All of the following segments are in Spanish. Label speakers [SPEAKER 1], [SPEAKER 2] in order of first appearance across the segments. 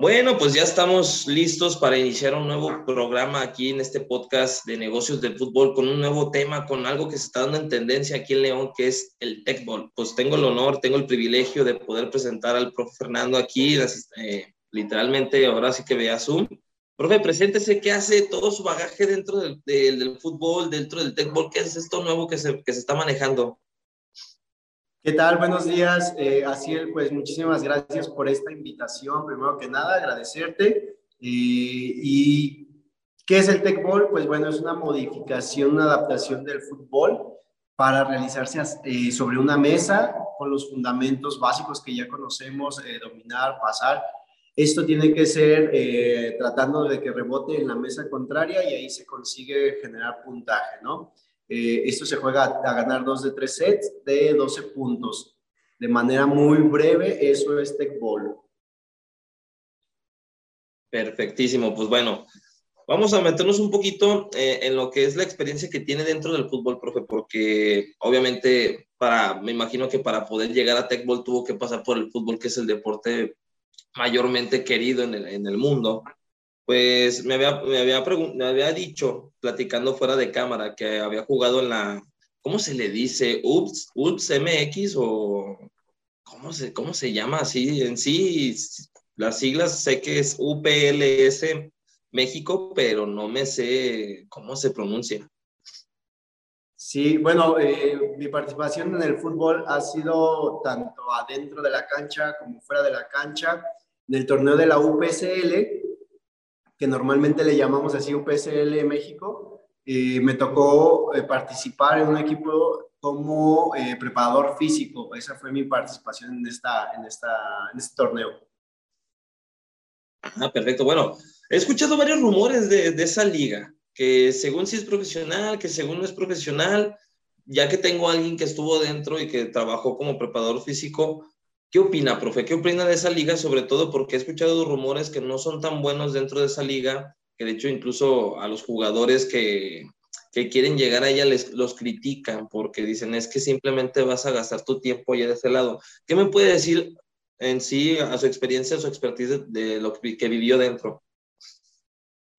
[SPEAKER 1] Bueno, pues ya estamos listos para iniciar un nuevo programa aquí en este podcast de negocios del fútbol con un nuevo tema, con algo que se está dando en tendencia aquí en León, que es el Techball. Pues tengo el honor, tengo el privilegio de poder presentar al profe Fernando aquí, eh, literalmente ahora sí que vea Zoom. Profe, preséntese, ¿qué hace todo su bagaje dentro del, del, fútbol, dentro del Techball? ¿Qué es esto nuevo que se, que se está manejando?
[SPEAKER 2] ¿Qué tal? Buenos días, eh, Asiel. Pues muchísimas gracias por esta invitación. Primero que nada, agradecerte. Eh, ¿Y qué es el Tech Ball? Pues bueno, es una modificación, una adaptación del fútbol para realizarse eh, sobre una mesa con los fundamentos básicos que ya conocemos, eh, dominar, pasar. Esto tiene que ser tratando de que rebote en la mesa contraria y ahí se consigue generar puntaje, ¿no? Eh, esto se juega a ganar dos de tres sets de 12 puntos. De manera muy breve, eso es Tech.
[SPEAKER 1] Perfectísimo, pues bueno, vamos a meternos un poquito eh, en lo que es la experiencia que tiene dentro del fútbol, profe, porque obviamente para, me imagino que para poder llegar a Tech tuvo que pasar por el fútbol, que es el deporte mayormente querido en el, en el mundo pues me había, me había, me había dicho, platicando fuera de cámara, que había jugado en la, ¿cómo se le dice? UPS, UPS MX o ¿cómo se, cómo se llama así? En sí, las siglas sé que es UPLS México, pero no me sé cómo se pronuncia.
[SPEAKER 2] Sí, bueno, eh, mi participación en el fútbol ha sido tanto adentro de la cancha como fuera de la cancha. En el torneo de la UPSL que normalmente le llamamos así UPSL México. y me tocó eh, participar en un equipo como eh, preparador físico. Esa fue mi participación en, esta, en, esta, en este torneo.
[SPEAKER 1] Ah, perfecto. Bueno, he escuchado varios rumores de, de esa liga, que según si es profesional, que según no es profesional, ya que tengo a alguien que estuvo dentro y que trabajó como preparador físico, ¿Qué opina, profe? ¿Qué opina de esa liga? Sobre todo porque he escuchado rumores que no son tan buenos dentro de esa liga, que de hecho incluso a los jugadores que, que quieren llegar a ella les, los critican porque dicen es que simplemente vas a gastar tu tiempo allá de ese lado. ¿Qué me puede decir en sí a su experiencia, a su expertise de, lo que, que vivió dentro?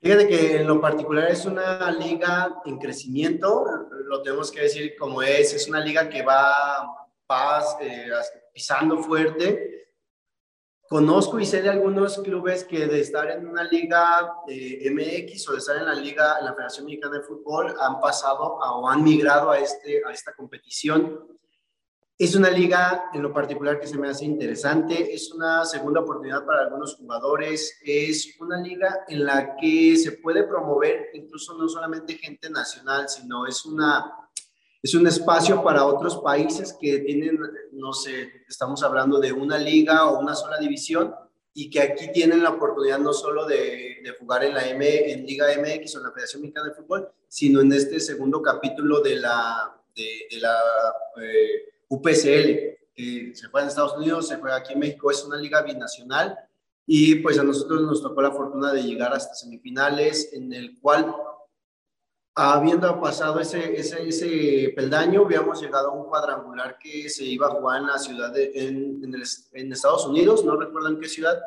[SPEAKER 2] Fíjate que en lo particular es una liga en crecimiento, lo tenemos que decir como es, es una liga que va, va eh, pisando fuerte. Conozco y sé de algunos clubes que de estar en una liga eh, MX o de estar en la liga, en la Federación Mexicana de Fútbol, han pasado o han migrado a, este, a esta competición. Es una liga en lo particular que se me hace interesante, es una segunda oportunidad para algunos jugadores, es una liga en la que se puede promover incluso no solamente gente nacional, sino es una es un espacio para otros países que tienen, no sé, estamos hablando de una liga o una sola división y que aquí tienen la oportunidad no solo de, jugar en la M, en Liga MX o en la Federación Mexicana de Fútbol, sino en este segundo capítulo de la, de, la eh, que se juega en Estados Unidos, se juega aquí en México, es una liga binacional y pues a nosotros nos tocó la fortuna de llegar hasta semifinales en el cual habiendo pasado ese, ese, ese, peldaño, habíamos llegado a un cuadrangular que se iba a jugar en la ciudad, de, en, en, en, Estados Unidos, no recuerdo en qué ciudad,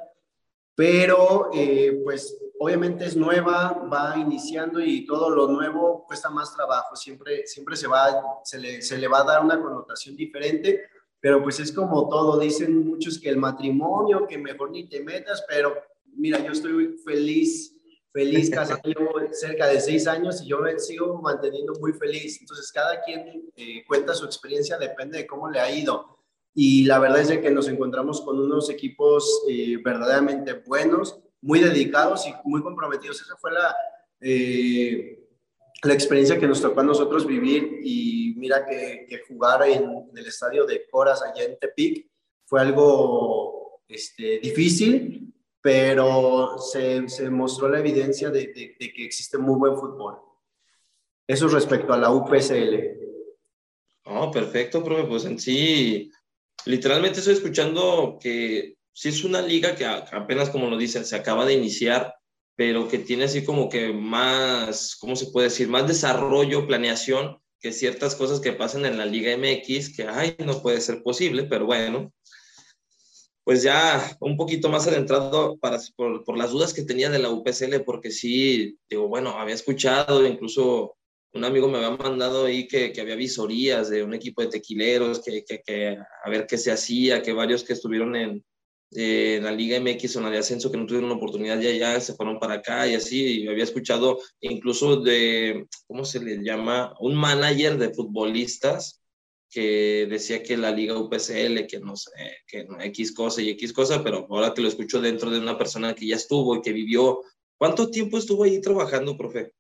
[SPEAKER 2] pero eh, pues obviamente es nueva, va iniciando y todo lo nuevo cuesta más trabajo, siempre, siempre se, va, se, le, se le va a dar una connotación diferente, pero pues es como todo, dicen muchos que el matrimonio, que mejor ni te metas, pero mira, yo estoy feliz feliz, casi llevo cerca de seis años y yo me sigo manteniendo muy feliz. Entonces, cada quien eh, cuenta su experiencia, depende de cómo le ha ido. Y la verdad es que nos encontramos con unos equipos eh, verdaderamente buenos, muy dedicados y muy comprometidos. Esa fue la, eh, la experiencia que nos tocó a nosotros vivir. Y mira que, jugar en, en, el estadio de Coras allá en Tepic fue algo este, difícil, pero se, se mostró la evidencia de, de, que existe muy buen fútbol. Eso respecto a la UPSL.
[SPEAKER 1] Oh, perfecto, profe. Pues en sí, literalmente estoy escuchando que sí es una liga que apenas, como lo dicen, se acaba de iniciar, pero que tiene así como que más, ¿cómo se puede decir? Más desarrollo, planeación que ciertas cosas que pasan en la Liga MX, que, ay, no puede ser posible, pero bueno. Pues ya un poquito más adentrado para, por, las dudas que tenía de la UPSL, porque sí, digo, bueno, había escuchado, incluso un amigo me había mandado ahí que, que había visorías de un equipo de tequileros, que, que, que, a ver qué se hacía, que varios que estuvieron en, eh, la Liga MX o la de ascenso que no tuvieron una oportunidad ya, ya se fueron para acá y así, había escuchado incluso de, ¿cómo se le llama? Un manager de futbolistas que decía que la Liga UPSL, que no sé, que no, X cosa y X cosa, pero ahora que lo escucho dentro de una persona que ya estuvo y que vivió, ¿cuánto tiempo estuvo ahí trabajando, profe?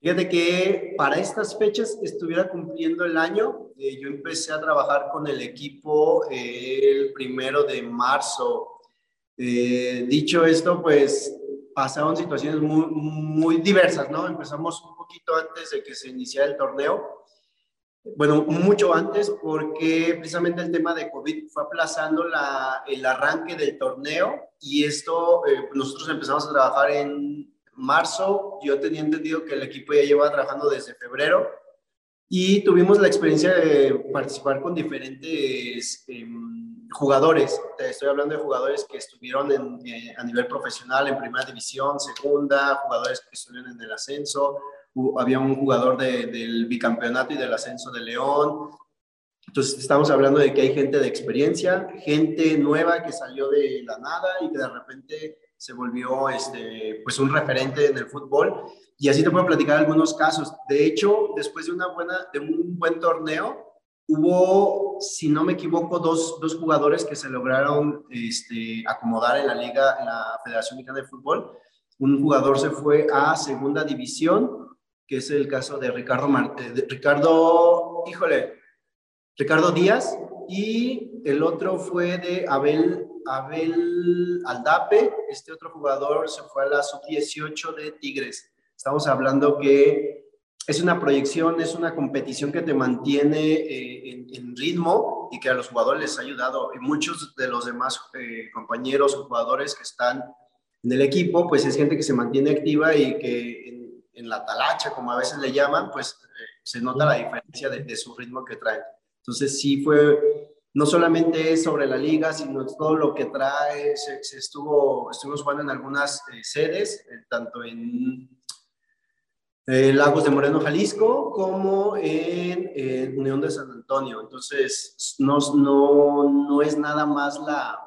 [SPEAKER 2] Fíjate que para estas fechas estuviera cumpliendo el año. Eh, yo empecé a trabajar con el equipo eh, el primero de marzo. Eh, dicho esto, pues pasaron situaciones muy, muy diversas, ¿no? Empezamos un poquito antes de que se iniciara el torneo bueno, mucho antes, porque precisamente el tema de COVID fue aplazando la, el arranque del torneo y esto, eh, nosotros empezamos a trabajar en marzo, yo tenía entendido que el equipo ya llevaba trabajando desde febrero y tuvimos la experiencia de participar con diferentes em, jugadores, estoy hablando de jugadores que estuvieron en, eh, a nivel profesional en primera división, segunda, jugadores que estuvieron en el ascenso, había un jugador del bicampeonato y del ascenso de León. Entonces estamos hablando de que hay gente de experiencia, gente nueva que salió de la nada y que de repente se volvió este, pues un referente en el fútbol. Y así te puedo platicar algunos casos. De hecho, después de, una buena, de un buen torneo, hubo, si no me equivoco, dos, dos jugadores que se lograron este, acomodar en la liga, en la Federación Mexicana de Fútbol. Un jugador se fue a segunda división que es el caso de Ricardo, eh, Ricardo, híjole, Ricardo Díaz, y el otro fue de Abel, Abel Aldape, este otro jugador se fue a la sub-18 de Tigres. Estamos hablando que es una proyección, es una competición que te mantiene eh, en, ritmo y que a los jugadores les ha ayudado. Y muchos de los demás eh, compañeros o jugadores que están en el equipo, pues es gente que se mantiene activa y que en la talacha, como a veces le llaman, pues eh, se nota la diferencia de, su ritmo que trae. Entonces sí fue, no solamente sobre la liga, sino todo lo que trae, se, estuvo, estuvimos jugando en algunas eh, sedes, eh, tanto en Lagos de Moreno, Jalisco, como en Unión de San Antonio. Entonces no, no, no es nada más la,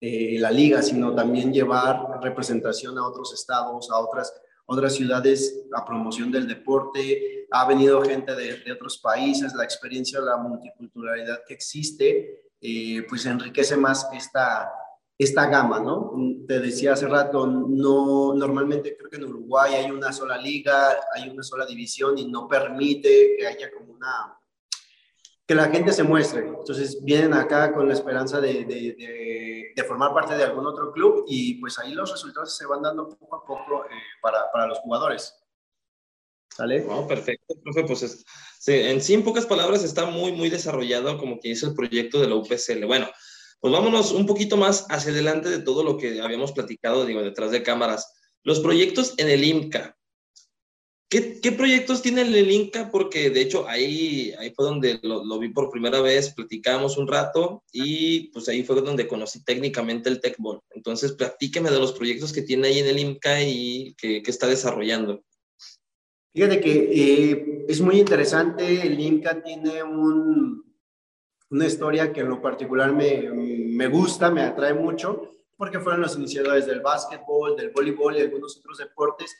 [SPEAKER 2] la liga, sino también llevar representación a otros estados, a otras otras ciudades a promoción del deporte, ha venido gente de, de otros países, la experiencia, la multiculturalidad que existe, eh, pues enriquece más esta, esta gama, ¿no? Te decía hace rato, no, normalmente creo que en Uruguay hay una sola liga, hay una sola división y no permite que haya como una que la gente se muestre. Entonces vienen acá con la esperanza de, de, de, formar parte de algún otro club y pues ahí los resultados se van dando poco a poco eh, para, para, los jugadores.
[SPEAKER 1] ¿Sale? perfecto, profe. Pues en sí, en pocas palabras, está muy, muy desarrollado como que dice el proyecto de la UPSL. Bueno, pues vámonos un poquito más hacia adelante de todo lo que habíamos platicado, digo, detrás de cámaras. Los proyectos en el IMCA, ¿Qué, proyectos tiene el Inca? Porque de hecho ahí, ahí fue donde lo, vi por primera vez, platicamos un rato y pues ahí fue donde conocí técnicamente el TechBall. Entonces, platíqueme de los proyectos que tiene ahí en el IMCA y que, está desarrollando.
[SPEAKER 2] Fíjate que eh, es muy interesante, el IMCA tiene un, una historia que en lo particular me, me gusta, me atrae mucho, porque fueron los iniciadores del básquetbol, del voleibol y algunos otros deportes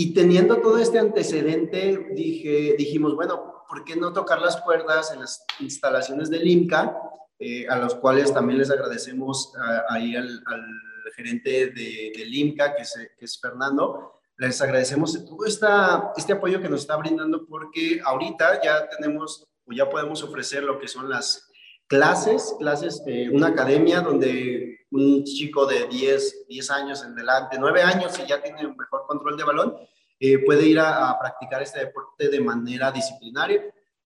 [SPEAKER 2] y teniendo todo este antecedente, dije, dijimos, bueno, ¿por qué no tocar las cuerdas en las instalaciones del INCA, eh, a los cuales también les agradecemos ahí al, gerente de, del INCA, que es, que es Fernando, les agradecemos todo esta, este apoyo que nos está brindando porque ahorita ya tenemos o ya podemos ofrecer lo que son las clases, clases, de una academia donde un chico de 10, 10 años en delante, 9 años y ya tiene un mejor control de balón, eh, puede ir a, practicar este deporte de manera disciplinaria.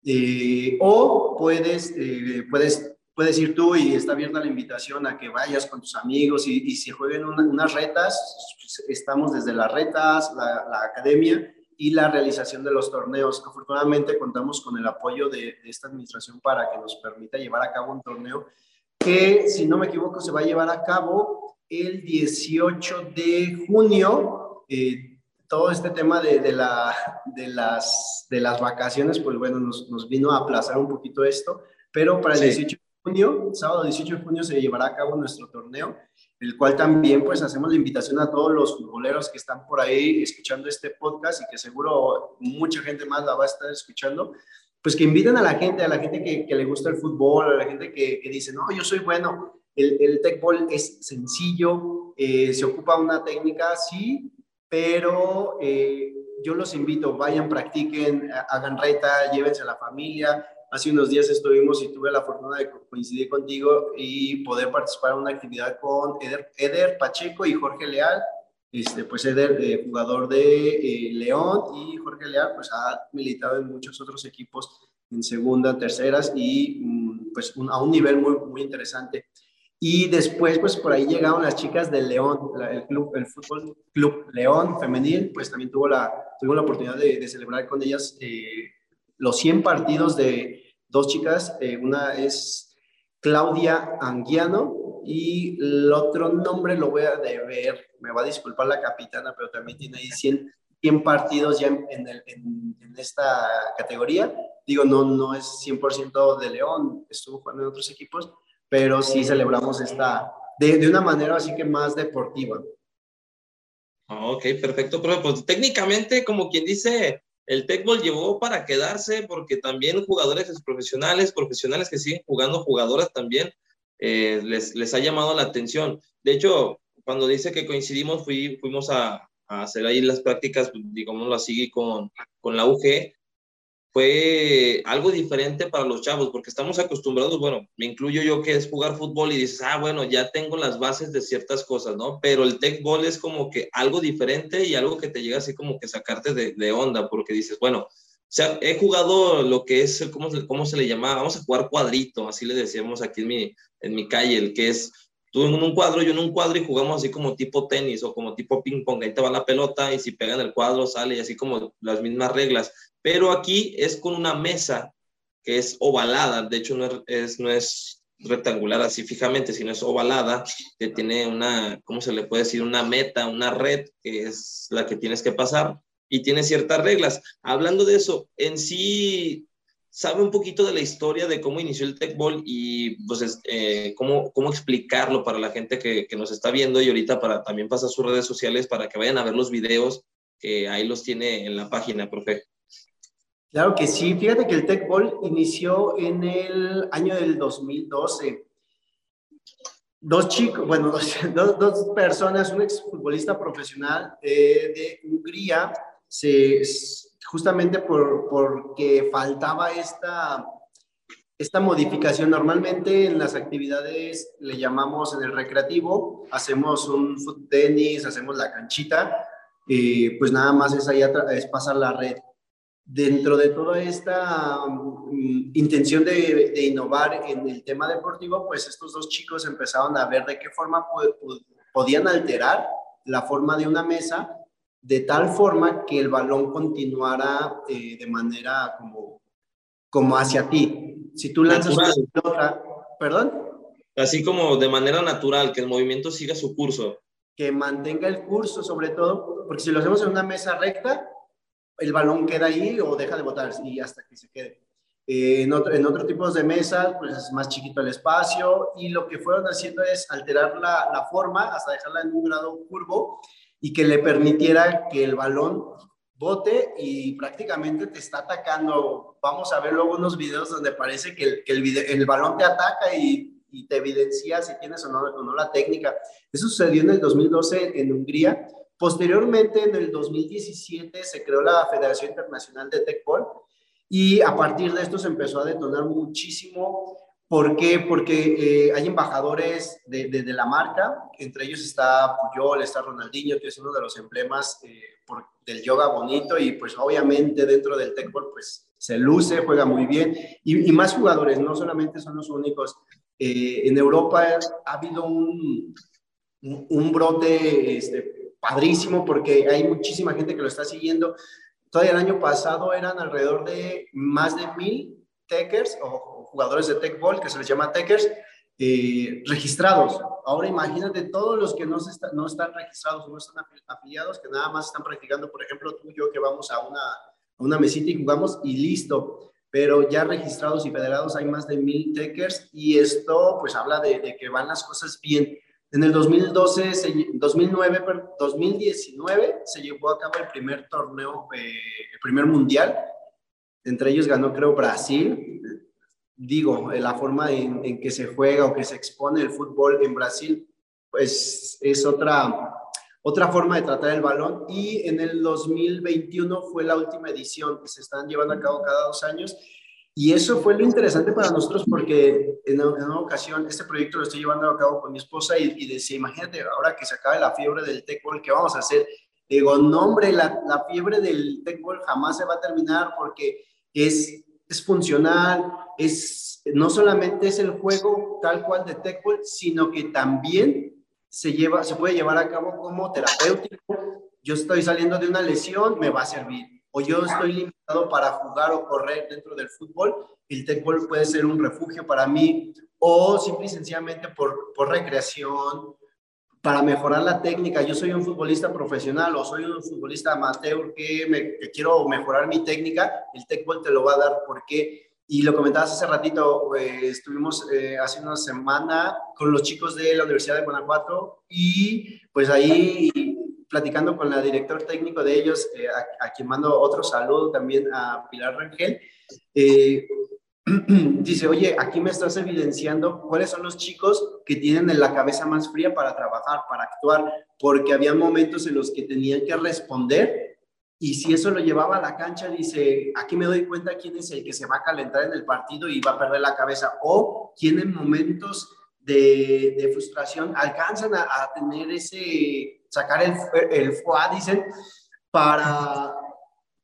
[SPEAKER 2] Eh, o puedes, eh, puedes, puedes ir tú y está abierta la invitación a que vayas con tus amigos y, y si jueguen unas retas, estamos desde las retas, la, academia y la realización de los torneos. Afortunadamente contamos con el apoyo de esta administración para que nos permita llevar a cabo un torneo que si no me equivoco se va a llevar a cabo el 18 de junio. Eh, todo este tema de, de, la, de, las, de las vacaciones, pues bueno, nos, nos vino a aplazar un poquito esto, pero para el 18 de junio, sábado 18 de junio, se llevará a cabo nuestro torneo, el cual también pues hacemos la invitación a todos los futboleros que están por ahí escuchando este podcast y que seguro mucha gente más la va a estar escuchando, pues que inviten a la gente, a la gente que, le gusta el fútbol, a la gente que, que dice, no, yo soy bueno, el, el tech ball es sencillo, eh, se ocupa una técnica, sí, pero eh, yo los invito, vayan, practiquen, hagan reta, llévense a la familia. Hace unos días estuvimos y tuve la fortuna de coincidir contigo y poder participar en una actividad con Eder, Pacheco y Jorge Leal. Este, pues Eder, eh, jugador de eh, León y Jorge Leal, pues ha militado en muchos otros equipos en segunda, terceras y mm, pues a un nivel muy, muy interesante. Y después, pues por ahí llegaron las chicas del León, el, club, el Fútbol Club León Femenil, pues también tuvo la, tuvo la oportunidad de, celebrar con ellas eh, los 100 partidos de dos chicas. Eh, una es Claudia Anguiano y el otro nombre lo voy a deber, me va a disculpar la capitana, pero también tiene ahí 100, 100 partidos ya en, en, en, esta categoría. Digo, no, no es 100% de León, estuvo jugando en otros equipos pero sí celebramos esta de, de una manera así que más deportiva.
[SPEAKER 1] Ok, perfecto, pero pues técnicamente, como quien dice, el Tecbol llevó para quedarse porque también jugadores profesionales, profesionales que siguen jugando, jugadoras también, eh, les, les ha llamado la atención. De hecho, cuando dice que coincidimos, fui, fuimos a, hacer ahí las prácticas, digámoslo así, con, con la UG fue algo diferente para los chavos, porque estamos acostumbrados, bueno, me incluyo yo que es jugar fútbol y dices, ah, bueno, ya tengo las bases de ciertas cosas, ¿no? Pero el tech ball es como que algo diferente y algo que te llega así como que sacarte de, de onda, porque dices, bueno, sea, he jugado lo que es, ¿cómo, cómo se le llamaba? Vamos a jugar cuadrito, así le decíamos aquí en mi, en mi calle, el que es tú en un cuadro, yo en un cuadro y jugamos así como tipo tenis o como tipo ping pong, ahí te va la pelota y si pega en el cuadro sale y así como las mismas reglas pero aquí es con una mesa que es ovalada, de hecho no es, no es rectangular así fijamente, sino es ovalada, que tiene una, ¿cómo se le puede decir? Una meta, una red, que es la que tienes que pasar, y tiene ciertas reglas. Hablando de eso, en sí, sabe un poquito de la historia de cómo inició el Tech Ball y pues eh, cómo, cómo explicarlo para la gente que, que, nos está viendo y ahorita para también pasar sus redes sociales para que vayan a ver los videos que ahí los tiene en la página, profe.
[SPEAKER 2] Claro que sí. Fíjate que el Tech Ball inició en el año del 2012. Dos chicos, bueno, dos, dos personas, un exfutbolista profesional eh, de Hungría, se, justamente por, porque faltaba esta, esta modificación. Normalmente en las actividades le llamamos en el recreativo, hacemos un foot tenis, hacemos la canchita, eh, pues nada más es, ahí, es pasar la red dentro de toda esta mm, intención de, innovar en el tema deportivo, pues estos dos chicos empezaron a ver de qué forma podían alterar la forma de una mesa de tal forma que el balón continuara eh, de manera como, como hacia ti. Si tú lanzas una pelota, perdón.
[SPEAKER 1] Así como de manera natural, que el movimiento siga su curso.
[SPEAKER 2] Que mantenga el curso sobre todo, porque si lo hacemos en una mesa recta, el balón queda ahí o deja de botar y hasta que se quede. Eh, en, otro, en otros tipos de mesas, pues es más chiquito el espacio y lo que fueron haciendo es alterar la, la, forma hasta dejarla en un grado curvo y que le permitiera que el balón bote y prácticamente te está atacando. Vamos a ver luego unos videos donde parece que el, que el, el balón te ataca y, te evidencia si tienes o no, la técnica. Eso sucedió en el 2012 en Hungría Posteriormente, en el 2017, se creó la Federación Internacional de Tecbol y a partir de esto se empezó a detonar muchísimo. ¿Por qué? Porque eh, hay embajadores de, de, la marca, entre ellos está Puyol, está Ronaldinho, que es uno de los emblemas eh, por, del yoga bonito y pues obviamente dentro del Tecbol pues se luce, juega muy bien y, y, más jugadores, no solamente son los únicos. Eh, en Europa ha habido un, un brote este, padrísimo porque hay muchísima gente que lo está siguiendo. Todavía el año pasado eran alrededor de más de mil techers o jugadores de tech ball, que se les llama techers, eh, registrados. Ahora imagínate todos los que no, no están registrados no están afiliados, que nada más están practicando, por ejemplo, tú y yo que vamos a una, a una mesita y jugamos y listo. Pero ya registrados y federados hay más de mil techers y esto pues habla de, de que van las cosas bien. En el 2012, 2009, 2019 se llevó a cabo el primer torneo, eh, el primer mundial. Entre ellos ganó, creo, Brasil. Digo, la forma en, que se juega o que se expone el fútbol en Brasil, pues es otra, otra forma de tratar el balón. Y en el 2021 fue la última edición que se están llevando a cabo cada dos años y eso fue lo interesante para nosotros porque en, una ocasión este proyecto lo estoy llevando a cabo con mi esposa y, decía, imagínate, ahora que se acabe la fiebre del tecbol, ¿qué vamos a hacer? Digo, no hombre, la, la fiebre del tecbol jamás se va a terminar porque es, es funcional, es, no solamente es el juego tal cual de tecbol, sino que también se, lleva, se puede llevar a cabo como terapéutico. Yo estoy saliendo de una lesión, me va a servir o yo estoy limitado para jugar o correr dentro del fútbol, el tecbol puede ser un refugio para mí, o simple y sencillamente por, por recreación, para mejorar la técnica. Yo soy un futbolista profesional o soy un futbolista amateur que, quiero mejorar mi técnica, el tecbol te lo va a dar porque y lo comentabas hace ratito, eh, estuvimos eh, hace una semana con los chicos de la Universidad de Guanajuato y pues ahí platicando con la director técnico de ellos, eh, a, quien mando otro saludo también a Pilar Rangel, eh, dice, oye, aquí me estás evidenciando cuáles son los chicos que tienen la cabeza más fría para trabajar, para actuar, porque había momentos en los que tenían que responder y si eso lo llevaba a la cancha, dice, aquí me doy cuenta quién es el que se va a calentar en el partido y va a perder la cabeza, o quién en momentos de, frustración alcanzan a, tener ese, sacar el, el FOA, dicen, para,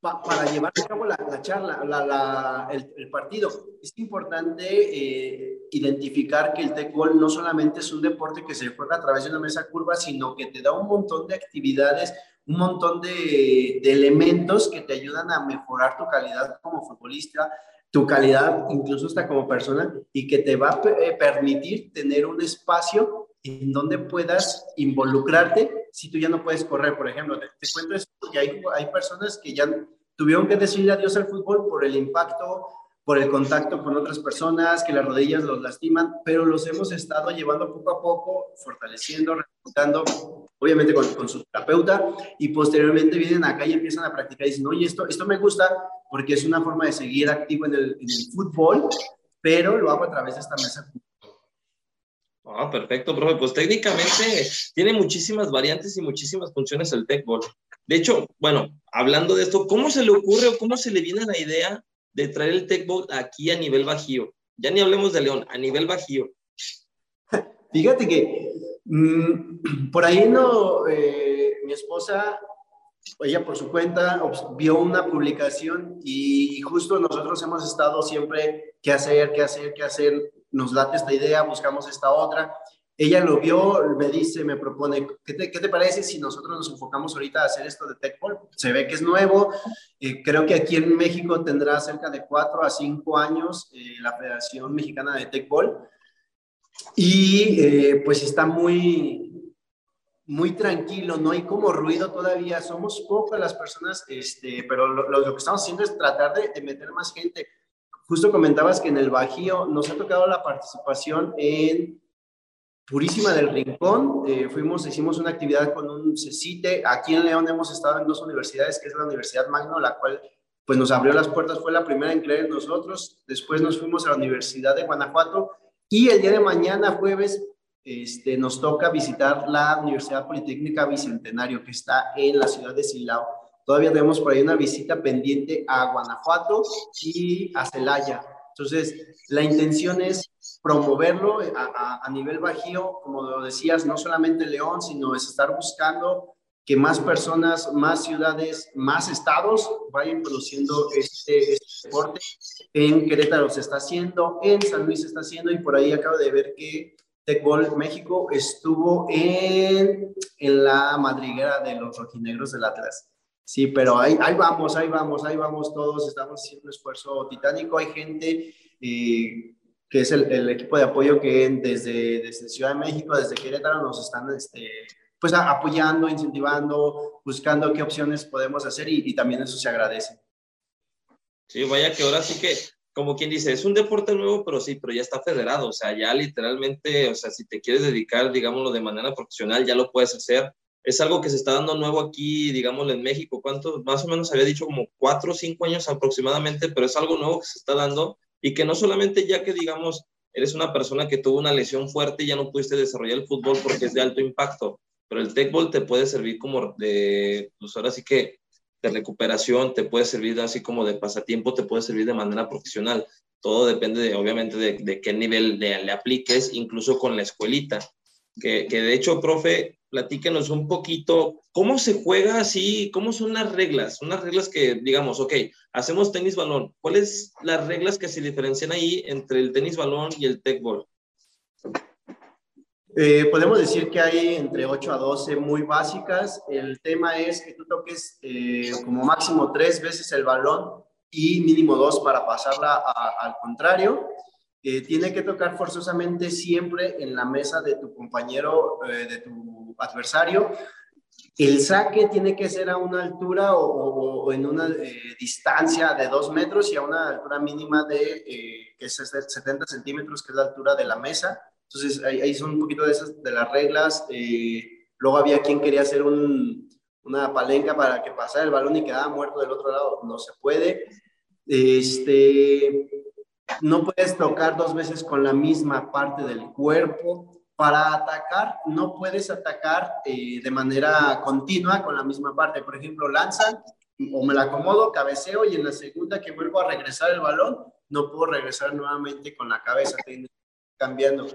[SPEAKER 2] para llevar a cabo la, charla, la, el, partido. Es importante eh, identificar que el tecbol no solamente es un deporte que se juega a través de una mesa curva, sino que te da un montón de actividades, un montón de, de elementos que te ayudan a mejorar tu calidad como futbolista, tu calidad incluso hasta como persona y que te va a eh, permitir tener un espacio en donde puedas involucrarte si tú ya no puedes correr, por ejemplo. Te, cuento esto porque hay, hay personas que ya tuvieron que decirle adiós al fútbol por el impacto, por el contacto con otras personas, que las rodillas los lastiman, pero los hemos estado llevando poco a poco, fortaleciendo, reclutando, obviamente con, con, su terapeuta, y posteriormente vienen acá y empiezan a practicar y dicen, oye, esto, esto me gusta, porque es una forma de seguir activo en el, en el fútbol, pero lo hago a través de esta mesa.
[SPEAKER 1] Ah, perfecto, profe. Pues técnicamente tiene muchísimas variantes y muchísimas funciones el techball. De hecho, bueno, hablando de esto, ¿cómo se le ocurre o cómo se le viene la idea de traer el techball aquí a nivel bajío? Ya ni hablemos de León, a nivel bajío.
[SPEAKER 2] Fíjate que mm, por ahí no, eh, mi esposa ella por su cuenta vio una publicación y justo nosotros hemos estado siempre, ¿qué hacer, qué hacer, qué hacer? Nos late esta idea, buscamos esta otra. Ella lo vio, me dice, me propone, ¿qué te, qué te parece si nosotros nos enfocamos ahorita a hacer esto de Techball? Se ve que es nuevo, eh, creo que aquí en México tendrá cerca de cuatro a cinco años eh, la Federación Mexicana de Techball y eh, pues está muy, muy tranquilo, no hay como ruido todavía, somos pocas las personas, este, pero lo, que estamos haciendo es tratar de, meter más gente. Justo comentabas que en el Bajío nos ha tocado la participación en Purísima del Rincón, eh, fuimos, hicimos una actividad con un CECITE, aquí en León hemos estado en dos universidades, que es la Universidad Magno, la cual pues nos abrió las puertas, fue la primera en creer en nosotros, después nos fuimos a la Universidad de Guanajuato. Y el día de mañana, jueves, este, nos toca visitar la Universidad Politécnica Bicentenario, que está en la ciudad de Silao. Todavía tenemos por ahí una visita pendiente a Guanajuato y a Celaya. Entonces, la intención es promoverlo a, nivel bajío, como lo decías, no solamente León, sino es estar buscando que más personas, más ciudades, más estados vayan produciendo este, este deporte. En Querétaro se está haciendo, en San Luis se está haciendo y por ahí acabo de ver que Tecbol México estuvo en, en la madriguera de los rojinegros del Atlas. Sí, pero ahí, ahí vamos, ahí vamos, ahí vamos todos, estamos haciendo un esfuerzo titánico. Hay gente, eh, que es el, equipo de apoyo que desde, desde Ciudad de México, desde Querétaro, nos están este, pues apoyando, incentivando, buscando qué opciones podemos hacer y, y también eso se agradece.
[SPEAKER 1] Sí, vaya que ahora sí que como quien dice, es un deporte nuevo, pero sí, pero ya está federado, o sea, ya literalmente, o sea, si te quieres dedicar, digámoslo, de manera profesional, ya lo puedes hacer. Es algo que se está dando nuevo aquí, digámoslo, en México. ¿Cuánto? Más o menos había dicho como cuatro o cinco años aproximadamente, pero es algo nuevo que se está dando y que no solamente ya que, digamos, eres una persona que tuvo una lesión fuerte y ya no pudiste desarrollar el fútbol porque es de alto impacto, pero el tech te puede servir como de, pues ahora sí que de recuperación, te puede servir así como de pasatiempo, te puede servir de manera profesional. Todo depende, de, obviamente, de, qué nivel le, apliques, incluso con la escuelita. Que, de hecho, profe, platíquenos un poquito cómo se juega así, cómo son las reglas, unas reglas que digamos, ok, hacemos tenis balón, ¿cuáles las reglas que se diferencian ahí entre el tenis balón y el tech ball?
[SPEAKER 2] Eh, podemos decir que hay entre 8 a 12 muy básicas. El tema es que tú toques eh, como máximo tres veces el balón y mínimo dos para pasarla al contrario. Eh, tiene que tocar forzosamente siempre en la mesa de tu compañero, de tu adversario. El saque tiene que ser a una altura o, en una distancia de dos metros y a una altura mínima de que es 70 centímetros, que es la altura de la mesa entonces, ahí, son un poquito de esas de las reglas. Eh, luego había quien quería hacer una palenca para que pasara el balón y quedaba muerto del otro lado. No se puede. Este, no puedes tocar dos veces con la misma parte del cuerpo. Para atacar, no puedes atacar eh, de manera continua con la misma parte. Por ejemplo, lanzan o me la acomodo, cabeceo y en la segunda que vuelvo a regresar el balón, no puedo regresar nuevamente con la cabeza cambiando.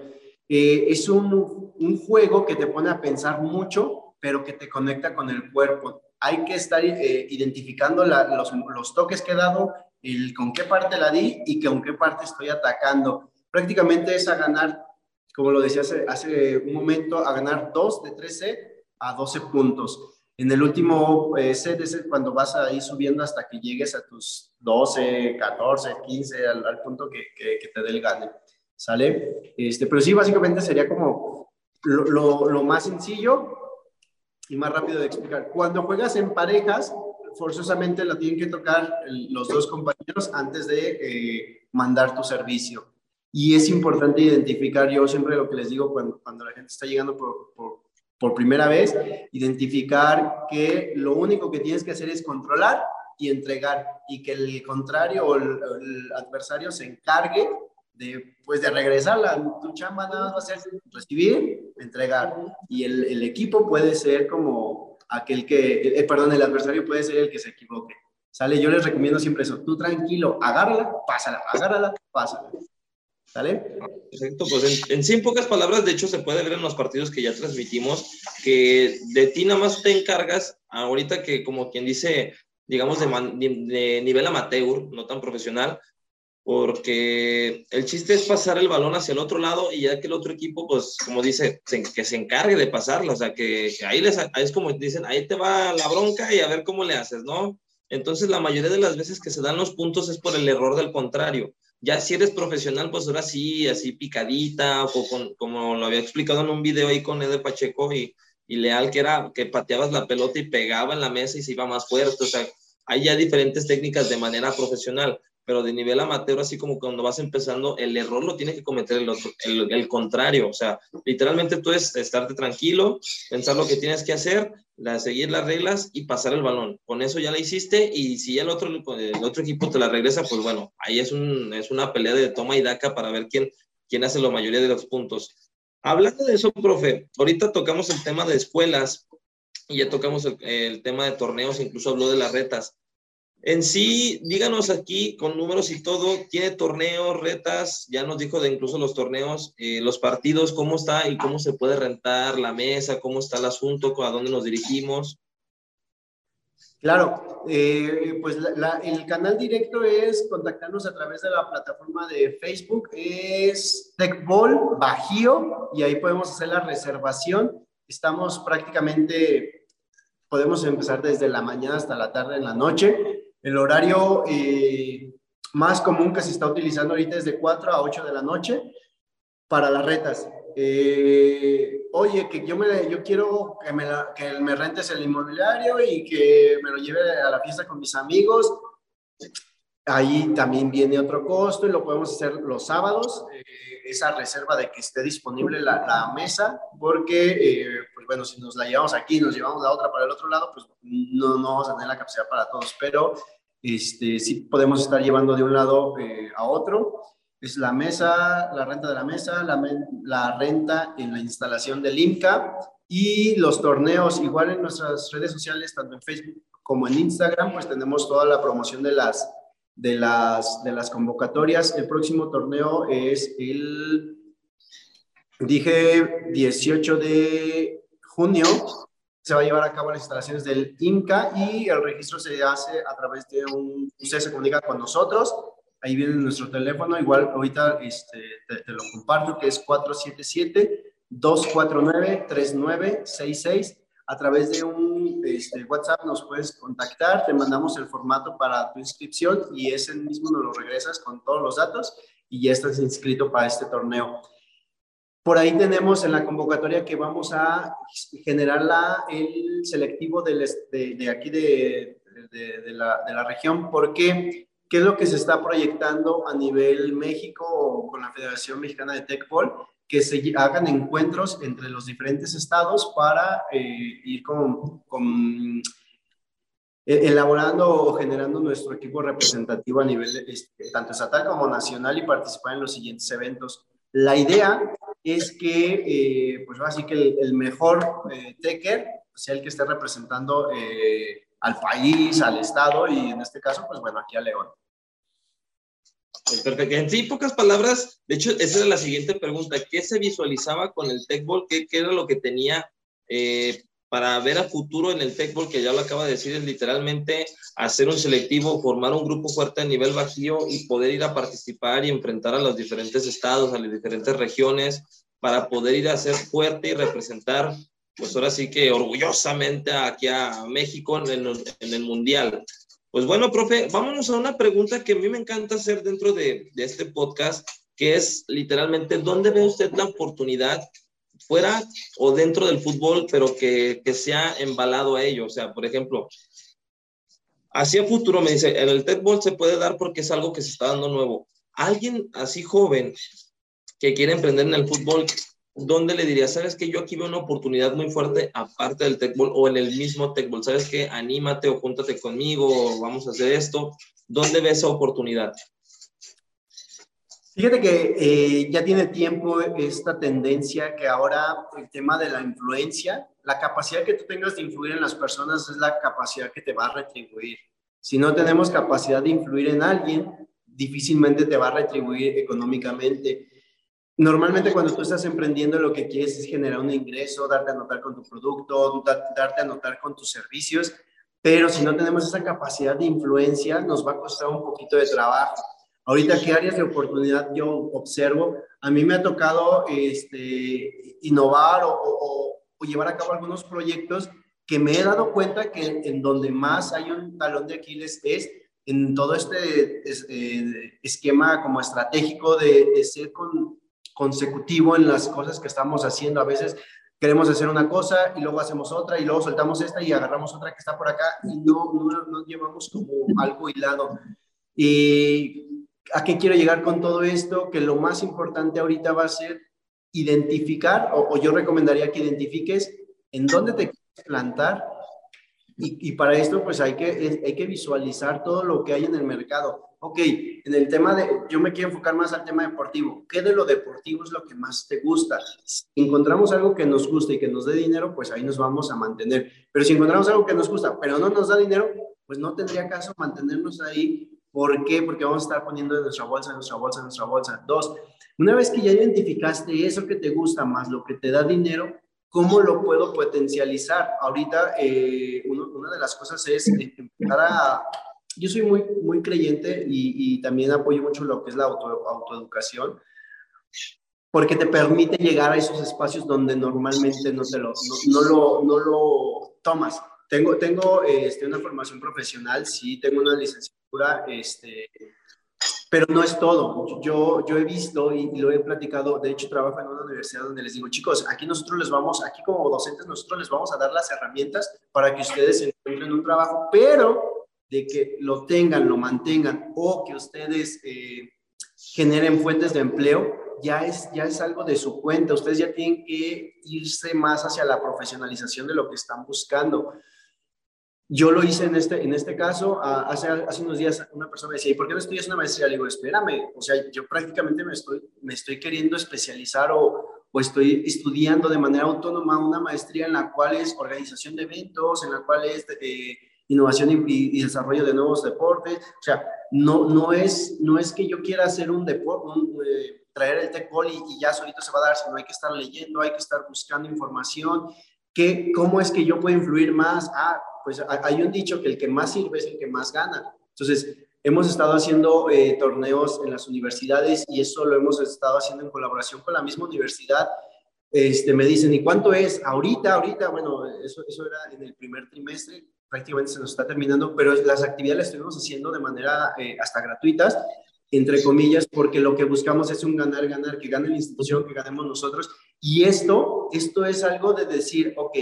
[SPEAKER 2] Eh, es un, juego que te pone a pensar mucho, pero que te conecta con el cuerpo. Hay que estar eh, identificando los, los, toques que he dado, el con qué parte la di y con qué parte estoy atacando. Prácticamente es a ganar, como lo decía hace, hace un momento, a ganar 2 de 13 a 12 puntos. En el último eh, set es cuando vas a ir subiendo hasta que llegues a tus 12, 14, 15, al, punto que, que, que, te dé el gane. ¿sale? Este, pero sí, básicamente sería como lo, lo, más sencillo y más rápido de explicar. Cuando juegas en parejas, forzosamente la tienen que tocar los dos compañeros antes de eh, mandar tu servicio. Y es importante identificar, yo siempre lo que les digo cuando, cuando la gente está llegando por, por, primera vez, identificar que lo único que tienes que hacer es controlar y entregar y que el contrario o el, el adversario se encargue de, pues de regresarla. Tu chamba nada más va a ser recibir, entregar. Y el, el equipo puede ser como aquel que, eh, perdón, el adversario puede ser el que se equivoque. ¿Sale? Yo les recomiendo siempre eso. Tú tranquilo, agárrala, pásala, agárrala, pásala. ¿Sale?
[SPEAKER 1] Perfecto, pues en, en sí, pocas palabras, de hecho, se puede ver en los partidos que ya transmitimos que de ti nada más te encargas, ahorita que como quien dice, digamos, de, de nivel amateur, no tan profesional, porque el chiste es pasar el balón hacia el otro lado y ya que el otro equipo, pues, como dice, que se encargue de pasarlo, o sea, que, ahí les, es como dicen, ahí te va la bronca y a ver cómo le haces, ¿no? Entonces, la mayoría de las veces que se dan los puntos es por el error del contrario. Ya si eres profesional, pues ahora sí, así picadita, o con, como lo había explicado en un video ahí con Ede Pacheco y, y Leal, que era que pateabas la pelota y pegaba en la mesa y se iba más fuerte, o sea, hay ya diferentes técnicas de manera profesional pero de nivel amateur, así como cuando vas empezando, el error lo tiene que cometer el el, contrario, o sea, literalmente tú es estarte tranquilo, pensar lo que tienes que hacer, seguir las reglas y pasar el balón. Con eso ya la hiciste y si el otro, el otro equipo te la regresa, pues bueno, ahí es, un, es una pelea de toma y daca para ver quién, quién hace la mayoría de los puntos. Hablando de eso, profe, ahorita tocamos el tema de escuelas y ya tocamos el tema de torneos, incluso habló de las retas. En sí, díganos aquí con números y todo, tiene torneos, retas, ya nos dijo de incluso los torneos, eh, los partidos, cómo está y cómo se puede rentar la mesa, cómo está el asunto, a dónde nos dirigimos.
[SPEAKER 2] Claro, eh, pues el canal directo es contactarnos a través de la plataforma de Facebook, es TechBall Bajío, y ahí podemos hacer la reservación. Estamos prácticamente, podemos empezar desde la mañana hasta la tarde en la noche. El horario, eh, más común que se está utilizando ahorita es de 4 a 8 de la noche para las retas. Eh, oye, que yo, me, yo quiero que me, que me rentes el inmobiliario y que me lo lleve a la fiesta con mis amigos. Ahí también viene otro costo y lo podemos hacer los sábados, eh, esa reserva de que esté disponible la, la mesa, porque, eh, pues bueno, si nos la llevamos aquí, nos llevamos la otra para el otro lado, pues no, no vamos a tener la capacidad para todos, pero este, sí podemos estar llevando de un lado eh, a otro. Es la mesa, la renta de la mesa, la, la renta en la instalación del INCA y los torneos, igual en nuestras redes sociales, tanto en Facebook como en Instagram, pues tenemos toda la promoción de las, de las, de las convocatorias. El próximo torneo es el, dije, 18 de junio se va a llevar a cabo las instalaciones del INCA y el registro se hace a través de un, usted se comunica con nosotros, ahí viene nuestro teléfono, igual ahorita este, te, lo comparto, que es 477-249-3966. A través de un este, WhatsApp nos puedes contactar, te mandamos el formato para tu inscripción y ese mismo nos lo regresas con todos los datos y ya estás inscrito para este torneo. Por ahí tenemos en la convocatoria que vamos a generar la, el selectivo del, de, de, aquí de, de, la, de la región, porque ¿qué es lo que se está proyectando a nivel México con la Federación Mexicana de Tecpol? Que se hagan encuentros entre los diferentes estados para eh, ir con, con e, elaborando o generando nuestro equipo representativo a nivel este, tanto estatal como nacional y participar en los siguientes eventos. La idea es que, eh, pues así que el, mejor eh, techer sea el que esté representando eh, al país, al Estado y en este caso, pues bueno, aquí a León.
[SPEAKER 1] Perfecto. En sí, pocas palabras, de hecho, esa era la siguiente pregunta. ¿Qué se visualizaba con el Techball? ¿Qué, qué era lo que tenía eh, para ver a futuro en el Techball, que ya lo acaba de decir, es literalmente hacer un selectivo, formar un grupo fuerte a nivel bajío y poder ir a participar y enfrentar a los diferentes estados, a las diferentes regiones, para poder ir a ser fuerte y representar, pues ahora sí que orgullosamente aquí a México en el, en el Mundial. Pues bueno, profe, vámonos a una pregunta que a mí me encanta hacer dentro de, este podcast, que es literalmente, ¿dónde ve usted la oportunidad fuera o dentro del fútbol, pero que, que sea embalado a ello. O sea, por ejemplo, hacia futuro me dice, en el Ball se puede dar porque es algo que se está dando nuevo. Alguien así joven que quiere emprender en el fútbol, ¿dónde le diría, sabes que yo aquí veo una oportunidad muy fuerte aparte del Ball o en el mismo Ball? ¿Sabes que Anímate o júntate conmigo o vamos a hacer esto. ¿Dónde ves esa oportunidad?
[SPEAKER 2] Fíjate que eh, ya tiene tiempo esta tendencia que ahora el tema de la influencia, la capacidad que tú tengas de influir en las personas es la capacidad que te va a retribuir. Si no tenemos capacidad de influir en alguien, difícilmente te va a retribuir económicamente. Normalmente cuando tú estás emprendiendo lo que quieres es generar un ingreso, darte a notar con tu producto, darte a notar con tus servicios, pero si no tenemos esa capacidad de influencia, nos va a costar un poquito de trabajo. Ahorita, ¿qué áreas de oportunidad yo observo? A mí me ha tocado este, innovar o, llevar a cabo algunos proyectos que me he dado cuenta que en donde más hay un talón de Aquiles es en todo este eh, esquema como estratégico de, ser consecutivo en las cosas que estamos haciendo. A veces queremos hacer una cosa y luego hacemos otra y luego soltamos esta y agarramos otra que está por acá y no, no, llevamos como algo hilado. Y ¿A qué quiero llegar con todo esto? Que lo más importante ahorita va a ser identificar, o, yo recomendaría que identifiques en dónde te quieres plantar y, para esto pues hay que, hay que visualizar todo lo que hay en el mercado. Ok, en el tema de, yo me quiero enfocar más al tema deportivo. ¿Qué de lo deportivo es lo que más te gusta? Si encontramos algo que nos gusta y que nos dé dinero, pues ahí nos vamos a mantener. Pero si encontramos algo que nos gusta, pero no nos da dinero, pues no tendría caso mantenernos ahí ¿Por qué? Porque vamos a estar poniendo en nuestra bolsa, nuestra bolsa, nuestra bolsa. Dos, una vez que ya identificaste eso que te gusta más, lo que te da dinero, ¿cómo lo puedo potencializar? Ahorita, eh, una de las cosas es empezar a... Yo soy muy, muy creyente y, también apoyo mucho lo que es la auto, autoeducación, porque te permite llegar a esos espacios donde normalmente no, te lo, no, lo, no lo tomas. Tengo, tengo este, una formación profesional, sí, tengo una licenciatura este, pero no es todo. Yo, yo he visto y, lo he platicado, de hecho trabajo en una universidad donde les digo, chicos, aquí nosotros les vamos, aquí como docentes nosotros les vamos a dar las herramientas para que ustedes encuentren un trabajo, pero de que lo tengan, lo mantengan o que ustedes eh, generen fuentes de empleo, ya es, ya es algo de su cuenta. Ustedes ya tienen que irse más hacia la profesionalización de lo que están buscando. Yo lo hice en este, en este caso, hace, hace unos días una persona me decía, ¿y por qué no estudias una maestría? Le digo, espérame, o sea, yo prácticamente me estoy, me estoy queriendo especializar o, o estoy estudiando de manera autónoma una maestría en la cual es organización de eventos, en la cual es eh, innovación y, desarrollo de nuevos deportes. O sea, no, no, es, no es que yo quiera hacer un deporte, eh, traer el TECOL y, y, ya solito se va a dar, sino hay que estar leyendo, hay que estar buscando información. ¿Qué, ¿Cómo es que yo puedo influir más? Ah, pues hay un dicho que el que más sirve es el que más gana. Entonces, hemos estado haciendo eh, torneos en las universidades y eso lo hemos estado haciendo en colaboración con la misma universidad. Este, me dicen, ¿y cuánto es? Ahorita, ahorita, bueno, eso, eso era en el primer trimestre, prácticamente se nos está terminando, pero las actividades las estuvimos haciendo de manera eh, hasta gratuitas, entre comillas, porque lo que buscamos es un ganar-ganar, que gane la institución, que ganemos nosotros. Y esto, esto es algo de decir, ok,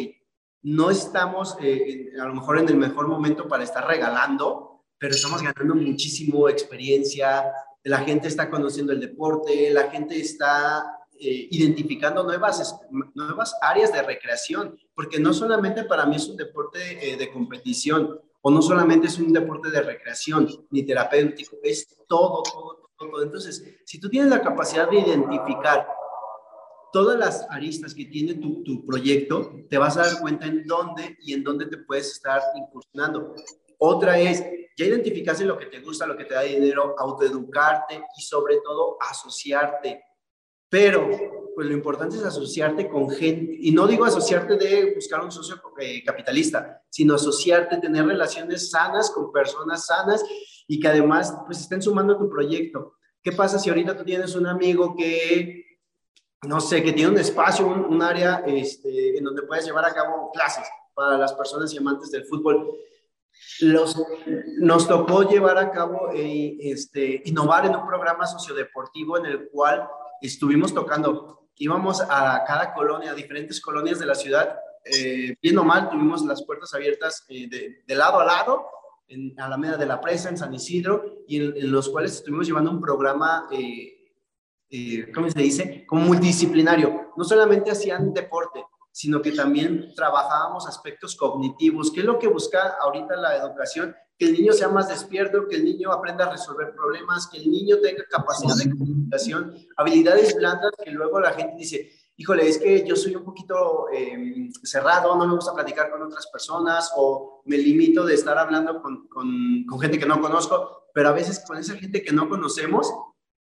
[SPEAKER 2] no estamos eh, a lo mejor en el mejor momento para estar regalando, pero estamos ganando muchísimo experiencia, la gente está conociendo el deporte, la gente está eh, identificando nuevas, nuevas áreas de recreación, porque no solamente para mí es un deporte eh, de competición, o no solamente es un deporte de recreación ni terapéutico, es todo, todo, todo. Entonces, si tú tienes la capacidad de identificar todas las aristas que tiene tu, tu, proyecto, te vas a dar cuenta en dónde y en dónde te puedes estar incursionando. Otra es, ya identificaste lo que te gusta, lo que te da dinero, autoeducarte y sobre todo asociarte. Pero, pues lo importante es asociarte con gente, y no digo asociarte de buscar un socio eh, capitalista, sino asociarte, tener relaciones sanas con personas sanas y que además, pues estén sumando a tu proyecto. ¿Qué pasa si ahorita tú tienes un amigo que no sé, que tiene un espacio, un, área este, en donde puedes llevar a cabo clases para las personas y amantes del fútbol. Los, nos tocó llevar a cabo, eh, este, innovar en un programa sociodeportivo en el cual estuvimos tocando. Íbamos a cada colonia, a diferentes colonias de la ciudad, eh, bien o mal, tuvimos las puertas abiertas eh, de, lado a lado, en Alameda de la Presa, en San Isidro, y en, los cuales estuvimos llevando un programa eh, eh, ¿cómo se dice? Como multidisciplinario. No solamente hacían deporte, sino que también trabajábamos aspectos cognitivos. ¿Qué es lo que busca ahorita la educación? Que el niño sea más despierto, que el niño aprenda a resolver problemas, que el niño tenga capacidad de comunicación, habilidades blandas que luego la gente dice, híjole, es que yo soy un poquito em, cerrado, no me gusta platicar con otras personas o me limito de estar hablando con, gente que no conozco, pero a veces con esa gente que no conocemos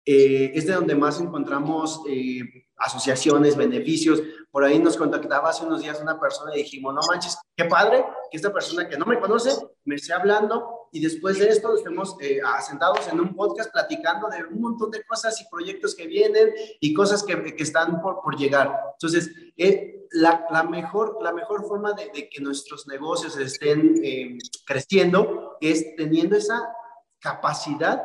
[SPEAKER 2] eh, es de donde más encontramos eh, asociaciones, beneficios. Por ahí nos contactaba hace unos días una persona y dijimos, no manches, qué padre que esta persona que no me conoce me esté hablando y después de esto estemos eh, sentados en un podcast platicando de un montón de cosas y proyectos que vienen y cosas que, que están por, por, llegar. Entonces, la, la, mejor, la mejor forma de, de que nuestros negocios estén creciendo es teniendo esa capacidad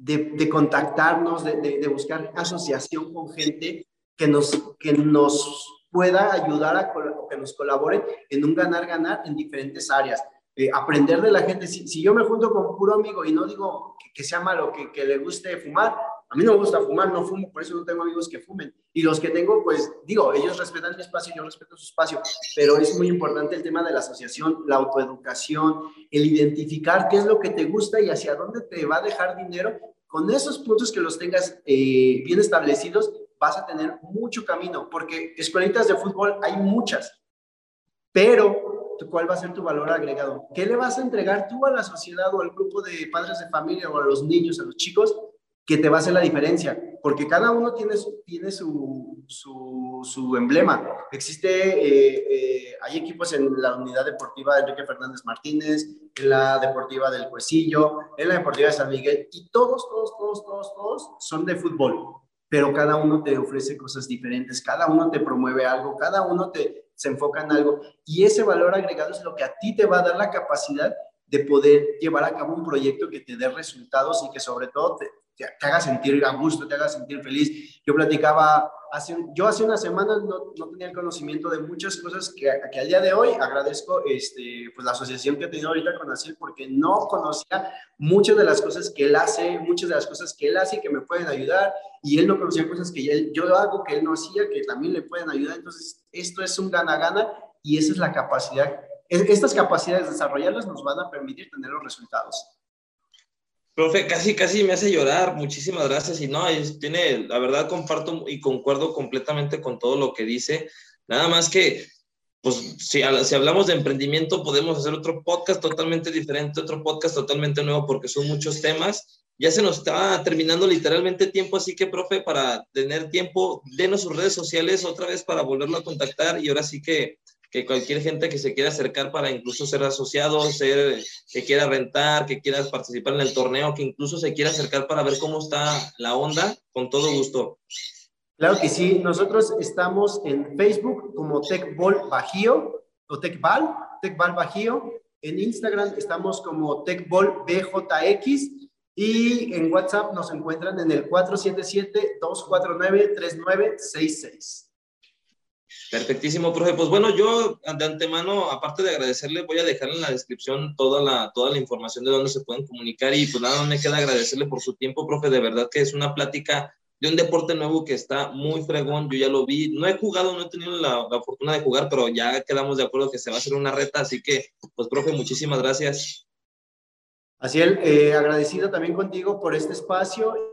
[SPEAKER 2] de, contactarnos, de, buscar asociación con gente que nos, que nos pueda ayudar a que nos colabore en un ganar-ganar en diferentes áreas. Eh, aprender de la gente. Si, yo me junto con puro amigo y no digo que, sea malo, que, que, le guste fumar, a mí no me gusta fumar, no fumo, por eso no tengo amigos que fumen. Y los que tengo, pues digo, ellos respetan mi espacio, yo respeto su espacio, pero es muy importante el tema de la asociación, la autoeducación, el identificar qué es lo que te gusta y hacia dónde te va a dejar dinero con esos puntos que los tengas eh, bien establecidos, vas a tener mucho camino, porque escuelitas de fútbol hay muchas, pero ¿cuál va a ser tu valor agregado? ¿Qué le vas a entregar tú a la sociedad o al grupo de padres de familia o a los niños, a los chicos, que te va a hacer la diferencia? Porque cada uno tiene su, tiene su, su, emblema. Existe, eh, eh, hay equipos en la unidad deportiva de Enrique Fernández Martínez, en la deportiva del Cuecillo, en la deportiva de San Miguel, y todos, todos, todos, todos, todos son de fútbol, pero cada uno te ofrece cosas diferentes, cada uno te promueve algo, cada uno te se enfoca en algo, y ese valor agregado es lo que a ti te va a dar la capacidad de poder llevar a cabo un proyecto que te dé resultados y que sobre todo te, te, haga sentir a gusto, te haga sentir feliz. Yo platicaba, hace, yo hace unas semanas no, no tenía el conocimiento de muchas cosas que, que, al día de hoy agradezco este, pues la asociación que he tenido ahorita con Asiel porque no conocía muchas de las cosas que él hace, muchas de las cosas que él hace que me pueden ayudar y él no conocía cosas que él, yo hago que él no hacía que también le pueden ayudar. Entonces, esto es un gana-gana y esa es la capacidad. Estas capacidades, desarrollarlas nos van a permitir tener los resultados.
[SPEAKER 1] Profe, casi, casi me hace llorar. Muchísimas gracias. Y no, tiene, la verdad, comparto y concuerdo completamente con todo lo que dice. Nada más que, pues, si, si hablamos de emprendimiento, podemos hacer otro podcast totalmente diferente, otro podcast totalmente nuevo, porque son muchos temas. Ya se nos está terminando literalmente tiempo, así que, profe, para tener tiempo, denos sus redes sociales otra vez para volverlo a contactar y ahora sí que que cualquier gente que se quiera acercar para incluso ser asociado, ser, que quiera rentar, que quiera participar en el torneo, que incluso se quiera acercar para ver cómo está la onda, con todo gusto.
[SPEAKER 2] Claro que sí, nosotros estamos en Facebook como TechBall Bajío o TechBall, TechBall Bajío. En Instagram estamos como TechBall BJX y en WhatsApp nos encuentran en el 477-249-3966.
[SPEAKER 1] Perfectísimo, profe. Pues bueno, yo de antemano, aparte de agradecerle, voy a dejarle en la descripción toda la, toda la información de dónde se pueden comunicar y pues nada, me queda agradecerle por su tiempo, profe. De verdad que es una plática de un deporte nuevo que está muy fregón. Yo ya lo vi. No he jugado, no he tenido la, la fortuna de jugar, pero ya quedamos de acuerdo que se va a hacer una reta. Así que, pues, profe, muchísimas gracias.
[SPEAKER 2] Así, eh, agradecido también contigo por este espacio